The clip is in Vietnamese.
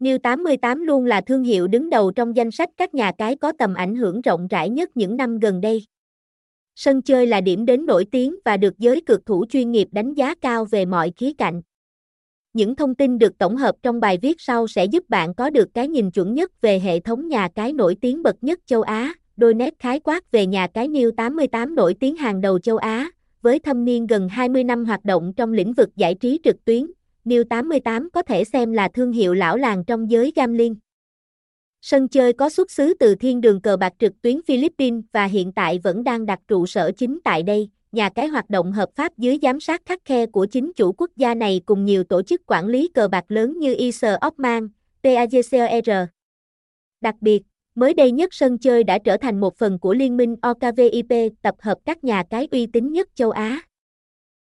New 88 luôn là thương hiệu đứng đầu trong danh sách các nhà cái có tầm ảnh hưởng rộng rãi nhất những năm gần đây. Sân chơi là điểm đến nổi tiếng và được giới cực thủ chuyên nghiệp đánh giá cao về mọi khía cạnh. Những thông tin được tổng hợp trong bài viết sau sẽ giúp bạn có được cái nhìn chuẩn nhất về hệ thống nhà cái nổi tiếng bậc nhất châu Á, đôi nét khái quát về nhà cái New 88 nổi tiếng hàng đầu châu Á, với thâm niên gần 20 năm hoạt động trong lĩnh vực giải trí trực tuyến, New 88 có thể xem là thương hiệu lão làng trong giới gambling. Sân chơi có xuất xứ từ thiên đường cờ bạc trực tuyến Philippines và hiện tại vẫn đang đặt trụ sở chính tại đây, nhà cái hoạt động hợp pháp dưới giám sát khắc khe của chính chủ quốc gia này cùng nhiều tổ chức quản lý cờ bạc lớn như ISR Opman, PAGCR. Đặc biệt, mới đây nhất sân chơi đã trở thành một phần của liên minh OKVIP tập hợp các nhà cái uy tín nhất châu Á.